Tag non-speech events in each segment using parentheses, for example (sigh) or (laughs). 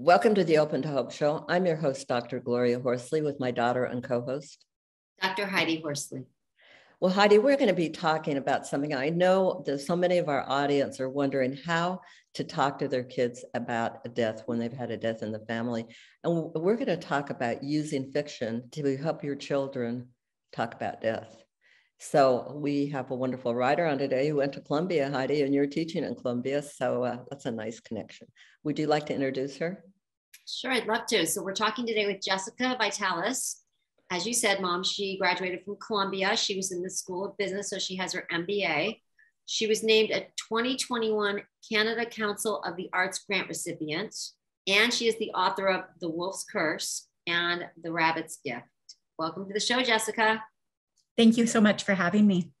Welcome to the Open to Hope Show. I'm your host, Dr. Gloria Horsley, with my daughter and co host, Dr. Heidi Horsley. Well, Heidi, we're going to be talking about something I know that so many of our audience are wondering how to talk to their kids about a death when they've had a death in the family. And we're going to talk about using fiction to help your children talk about death. So we have a wonderful writer on today who went to Columbia, Heidi, and you're teaching in Columbia. So uh, that's a nice connection. Would you like to introduce her? Sure, I'd love to. So we're talking today with Jessica Vitalis. As you said, mom, she graduated from Columbia. She was in the School of Business, so she has her MBA. She was named a 2021 Canada Council of the Arts grant recipient, and she is the author of The Wolf's Curse and The Rabbit's Gift. Welcome to the show, Jessica. Thank you so much for having me.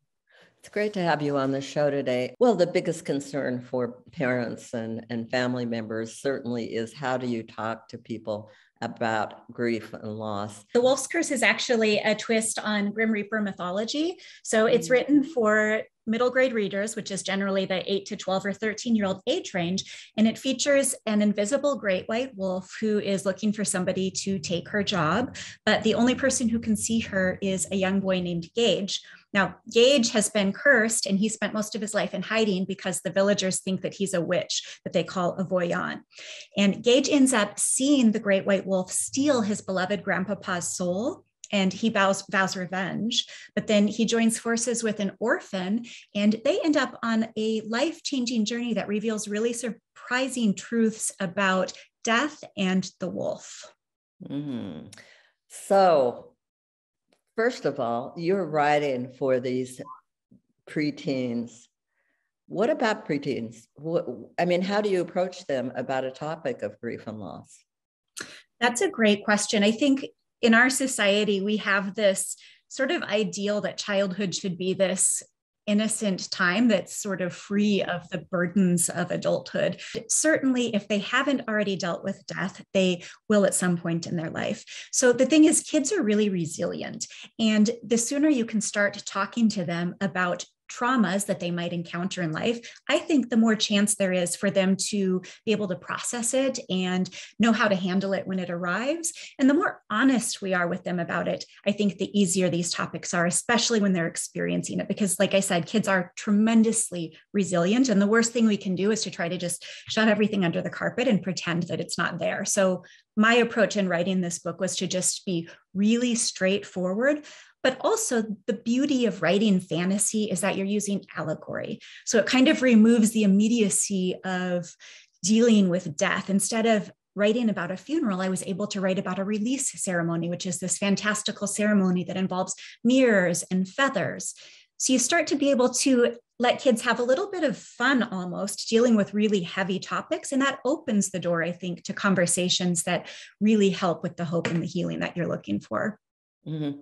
It's great to have you on the show today. Well, the biggest concern for parents and, and family members certainly is how do you talk to people about grief and loss? The Wolf's Curse is actually a twist on Grim Reaper mythology. So it's mm-hmm. written for middle grade readers, which is generally the 8 to 12 or 13 year old age range. And it features an invisible great white wolf who is looking for somebody to take her job. But the only person who can see her is a young boy named Gauge. Now, Gauge has been cursed and he spent most of his life in hiding because the villagers think that he's a witch that they call a voyant. And Gauge ends up seeing the great white wolf steal his beloved grandpapa's soul and he vows, vows revenge. But then he joins forces with an orphan, and they end up on a life changing journey that reveals really surprising truths about death and the wolf. Mm-hmm. So, first of all, you're writing for these preteens. What about preteens? What, I mean, how do you approach them about a topic of grief and loss? That's a great question. I think in our society, we have this sort of ideal that childhood should be this innocent time that's sort of free of the burdens of adulthood. Certainly, if they haven't already dealt with death, they will at some point in their life. So, the thing is, kids are really resilient. And the sooner you can start talking to them about traumas that they might encounter in life, I think the more chance there is for them to be able to process it and know how to handle it when it arrives. And the more honest we are with them about it, I think the easier these topics are, especially when they're experiencing it. Because, like I said, kids are tremendously resilient. And the worst thing we can do is to try to just shove everything under the carpet and pretend that it's not there. So, my approach in writing this book was to just be really straightforward but also, the beauty of writing fantasy is that you're using allegory. So it kind of removes the immediacy of dealing with death. Instead of writing about a funeral, I was able to write about a release ceremony, which is this fantastical ceremony that involves mirrors and feathers. So you start to be able to let kids have a little bit of fun almost dealing with really heavy topics. And that opens the door, I think, to conversations that really help with the hope and the healing that you're looking for. Mm-hmm.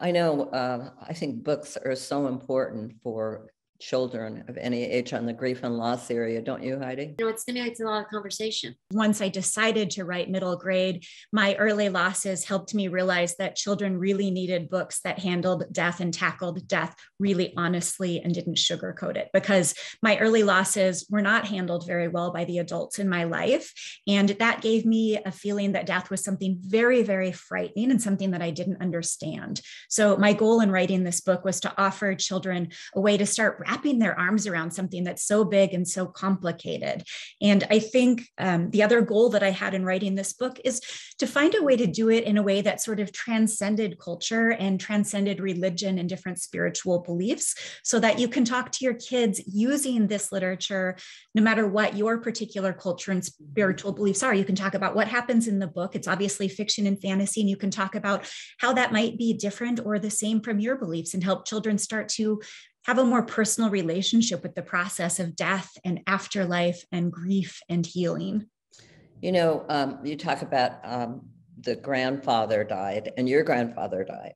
I know, uh, I think books are so important for children of any age on the grief and loss area, don't you, Heidi? You know, it stimulates a lot of conversation. Once I decided to write middle grade, my early losses helped me realize that children really needed books that handled death and tackled death really honestly and didn't sugarcoat it because my early losses were not handled very well by the adults in my life. And that gave me a feeling that death was something very, very frightening and something that I didn't understand. So, my goal in writing this book was to offer children a way to start wrapping their arms around something that's so big and so complicated. And I think um, the other goal that I had in writing this book is to find a way to do it in a way that sort of transcended culture and transcended religion and different spiritual beliefs so that you can talk to your kids using this literature, no matter what your particular culture and spiritual beliefs are. You can talk about what happens in the book. It's obviously fiction and fantasy, and you can talk about how that might be different or the same from your beliefs and help children start to have a more personal relationship with the process of death and afterlife and grief and healing. You know, um, you talk about um, the grandfather died and your grandfather died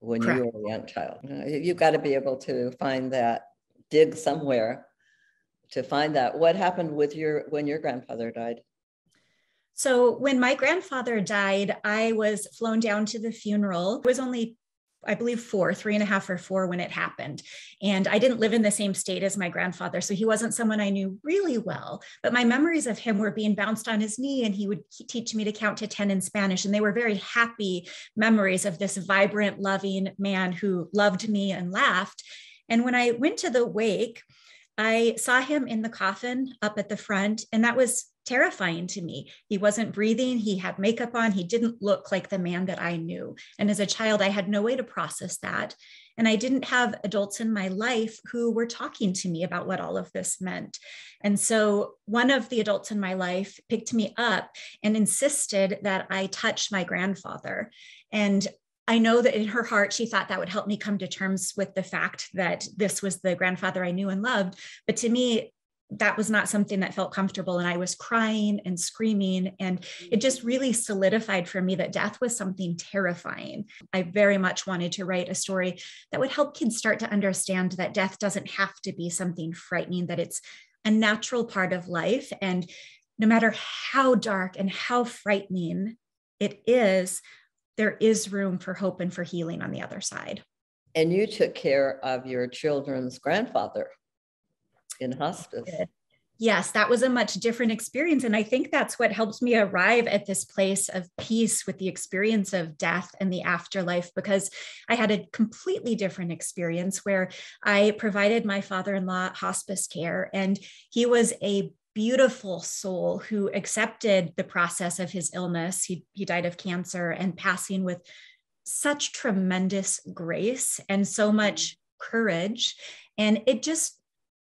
when Correct. you were a young child. You've got to be able to find that, dig somewhere to find that. What happened with your when your grandfather died? So when my grandfather died, I was flown down to the funeral. It was only I believe four, three and a half or four when it happened. And I didn't live in the same state as my grandfather. So he wasn't someone I knew really well. But my memories of him were being bounced on his knee and he would teach me to count to 10 in Spanish. And they were very happy memories of this vibrant, loving man who loved me and laughed. And when I went to the wake, I saw him in the coffin up at the front, and that was terrifying to me. He wasn't breathing, he had makeup on, he didn't look like the man that I knew. And as a child, I had no way to process that. And I didn't have adults in my life who were talking to me about what all of this meant. And so one of the adults in my life picked me up and insisted that I touch my grandfather. And I know that in her heart, she thought that would help me come to terms with the fact that this was the grandfather I knew and loved. But to me, that was not something that felt comfortable. And I was crying and screaming. And it just really solidified for me that death was something terrifying. I very much wanted to write a story that would help kids start to understand that death doesn't have to be something frightening, that it's a natural part of life. And no matter how dark and how frightening it is, there is room for hope and for healing on the other side. And you took care of your children's grandfather in hospice. Yes, that was a much different experience. And I think that's what helped me arrive at this place of peace with the experience of death and the afterlife, because I had a completely different experience where I provided my father in law hospice care, and he was a beautiful soul who accepted the process of his illness. He, he died of cancer and passing with such tremendous grace and so much mm. courage. And it just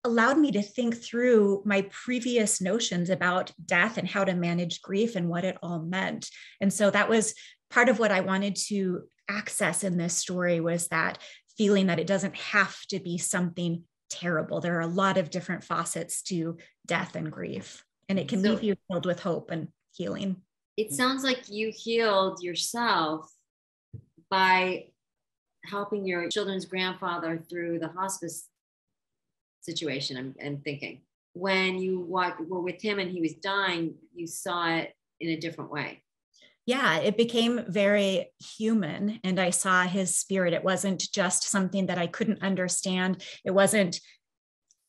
allowed me to think through my previous notions about death and how to manage grief and what it all meant. And so that was part of what I wanted to access in this story was that feeling that it doesn't have to be something terrible. There are a lot of different facets to death and grief, and it can so, leave you filled with hope and healing. It sounds like you healed yourself by helping your children's grandfather through the hospice situation. I'm, I'm thinking when you were with him and he was dying, you saw it in a different way. Yeah, it became very human, and I saw his spirit. It wasn't just something that I couldn't understand. It wasn't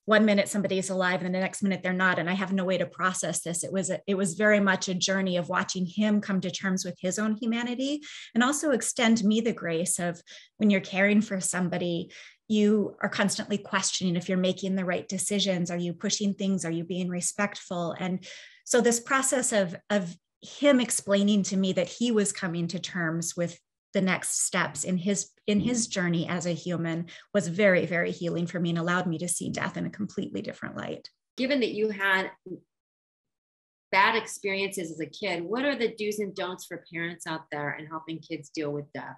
one minute somebody's alive and the next minute they're not and i have no way to process this it was a, it was very much a journey of watching him come to terms with his own humanity and also extend me the grace of when you're caring for somebody you are constantly questioning if you're making the right decisions. Are you pushing things? Are you being respectful? And so this process of of him explaining to me that he was coming to terms with the next steps in his in his journey as a human was very very healing for me and allowed me to see death in a completely different light. Given that you had bad experiences as a kid what are the do's and don'ts for parents out there in helping kids deal with death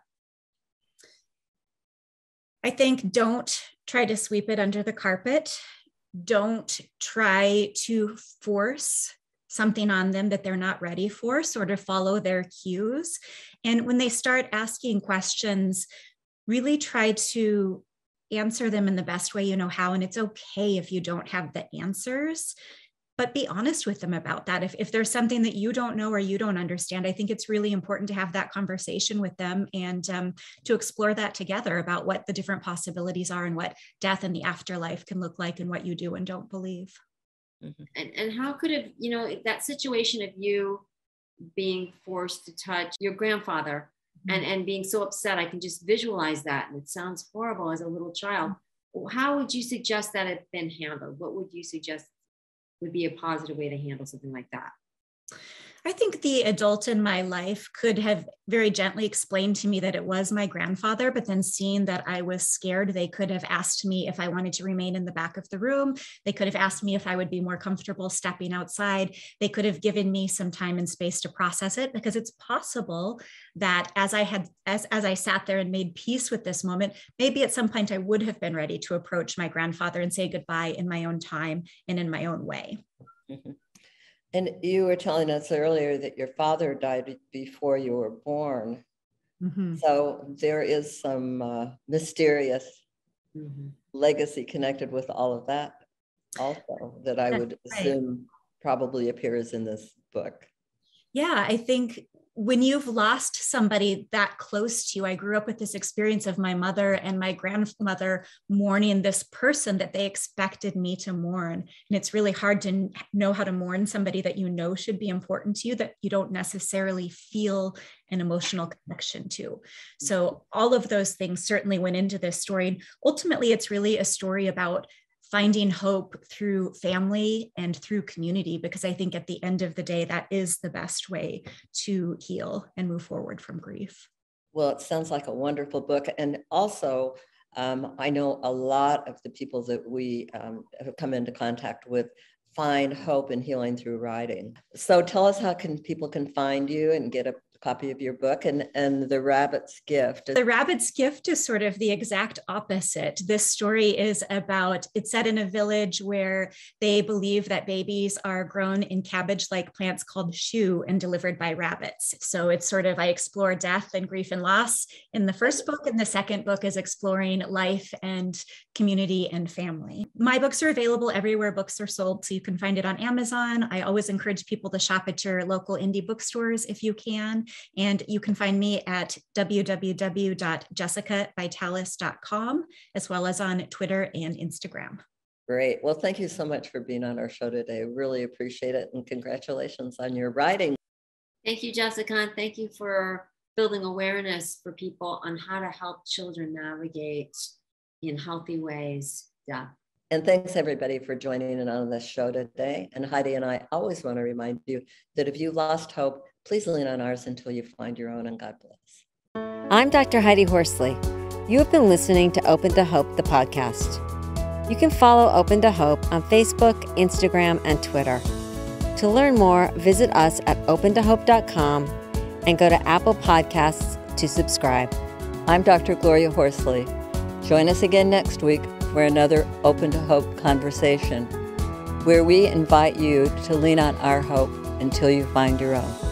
I think don't try to sweep it under the carpet. Don't try to force something on them that they're not ready for, sort of follow their cues. And when they start asking questions, really try to answer them in the best way you know how. And it's okay if you don't have the answers but be honest with them about that. If, if there's something that you don't know or you don't understand, I think it's really important to have that conversation with them and um, to explore that together about what the different possibilities are and what death and the afterlife can look like and what you do and don't believe. Mm-hmm. And, and how could have, you know, that situation of you being forced to touch your grandfather mm-hmm. and, and being so upset, I can just visualize that. And it sounds horrible as a little child. Mm-hmm. How would you suggest that it been handled? What would you suggest would be a positive way to handle something like that? I think the adult in my life could have very gently explained to me that it was my grandfather, but then seeing that I was scared, they could have asked me if I wanted to remain in the back of the room. They could have asked me if I would be more comfortable stepping outside. They could have given me some time and space to process it because it's possible that as I had as as I sat there and made peace with this moment, maybe at some point I would have been ready to approach my grandfather and say goodbye in my own time and in my own way. Mm-hmm. (laughs) And you were telling us earlier that your father died before you were born. Mm-hmm. So there is some uh, mysterious mm-hmm. legacy connected with all of that, also, that I would assume probably appears in this book. Yeah, I think when you've lost somebody that close to you, I grew up with this experience of my mother and my grandmother mourning this person that they expected me to mourn. And it's really hard to know how to mourn somebody that you know should be important to you that you don't necessarily feel an emotional connection to. So, all of those things certainly went into this story. And ultimately, it's really a story about finding hope through family and through community, because I think at the end of the day, that is the best way to heal and move forward from grief. Well, it sounds like a wonderful book. And also, um, I know a lot of the people that we um, have come into contact with find hope and healing through writing. So tell us how can people can find you and get a copy of your book and and the rabbit's gift. The rabbit's gift is sort of the exact opposite. This story is about it's set in a village where they believe that babies are grown in cabbage like plants called chou and delivered by rabbits. So it's sort of i explore death and grief and loss in the first book and the second book is exploring life and community and family. My books are available everywhere books are sold so you can find it on amazon. I always encourage people to shop at your local indie bookstores if you can and you can find me at www.jessicavitalis.com, as well as on Twitter and Instagram. Great. Well, thank you so much for being on our show today. Really appreciate it. And congratulations on your writing. Thank you, Jessica. And thank you for building awareness for people on how to help children navigate in healthy ways Yeah. And thanks everybody for joining in on this show today. And Heidi and I always want to remind you that if you lost hope, please lean on ours until you find your own, and God bless. I'm Dr. Heidi Horsley. You have been listening to Open to Hope, the podcast. You can follow Open to Hope on Facebook, Instagram, and Twitter. To learn more, visit us at opentohope.com and go to Apple Podcasts to subscribe. I'm Dr. Gloria Horsley. Join us again next week for another Open to Hope conversation, where we invite you to lean on our hope until you find your own.